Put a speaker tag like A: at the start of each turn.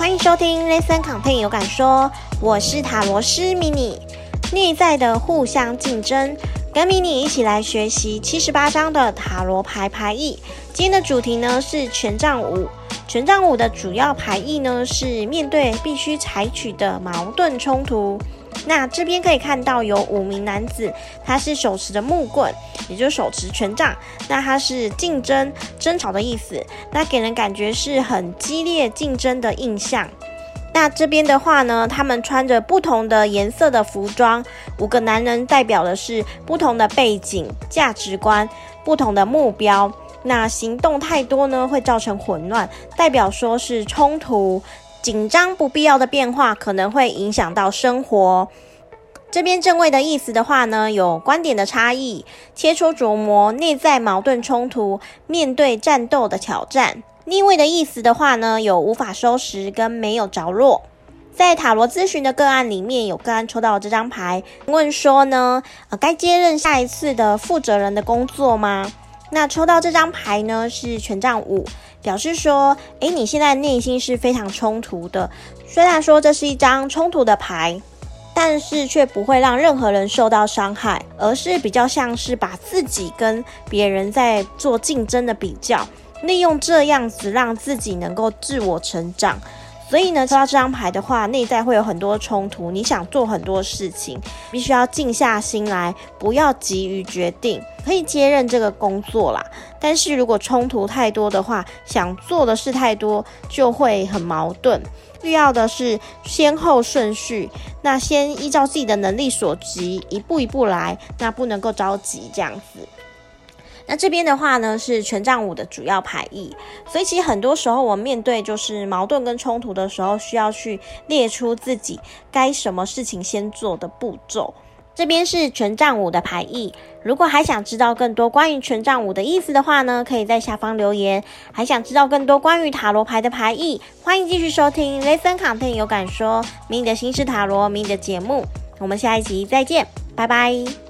A: 欢迎收听 ListenContent 有感说，我是塔罗师迷你。内在的互相竞争，跟迷你一起来学习七十八章的塔罗牌牌意。今天的主题呢是权杖五，权杖五的主要牌意呢是面对必须采取的矛盾冲突。那这边可以看到有五名男子，他是手持的木棍，也就是手持权杖。那他是竞争、争吵的意思，那给人感觉是很激烈竞争的印象。那这边的话呢，他们穿着不同的颜色的服装，五个男人代表的是不同的背景、价值观、不同的目标。那行动太多呢，会造成混乱，代表说是冲突。紧张、不必要的变化可能会影响到生活。这边正位的意思的话呢，有观点的差异、切磋琢磨、内在矛盾冲突、面对战斗的挑战。逆位的意思的话呢，有无法收拾跟没有着落。在塔罗咨询的个案里面，有个案抽到这张牌，问说呢，呃，该接任下一次的负责人的工作吗？那抽到这张牌呢，是权杖五，表示说，诶，你现在内心是非常冲突的。虽然说这是一张冲突的牌，但是却不会让任何人受到伤害，而是比较像是把自己跟别人在做竞争的比较，利用这样子让自己能够自我成长。所以呢，抽到这张牌的话，内在会有很多冲突。你想做很多事情，必须要静下心来，不要急于决定。可以接任这个工作啦，但是如果冲突太多的话，想做的事太多，就会很矛盾。需要的是先后顺序，那先依照自己的能力所及，一步一步来，那不能够着急这样子。那这边的话呢，是权杖五的主要牌意，所以其实很多时候我们面对就是矛盾跟冲突的时候，需要去列出自己该什么事情先做的步骤。这边是权杖五的牌意，如果还想知道更多关于权杖五的意思的话呢，可以在下方留言。还想知道更多关于塔罗牌的牌意，欢迎继续收听 ListenContent 有感说迷你的心事塔罗迷你的节目，我们下一集再见，拜拜。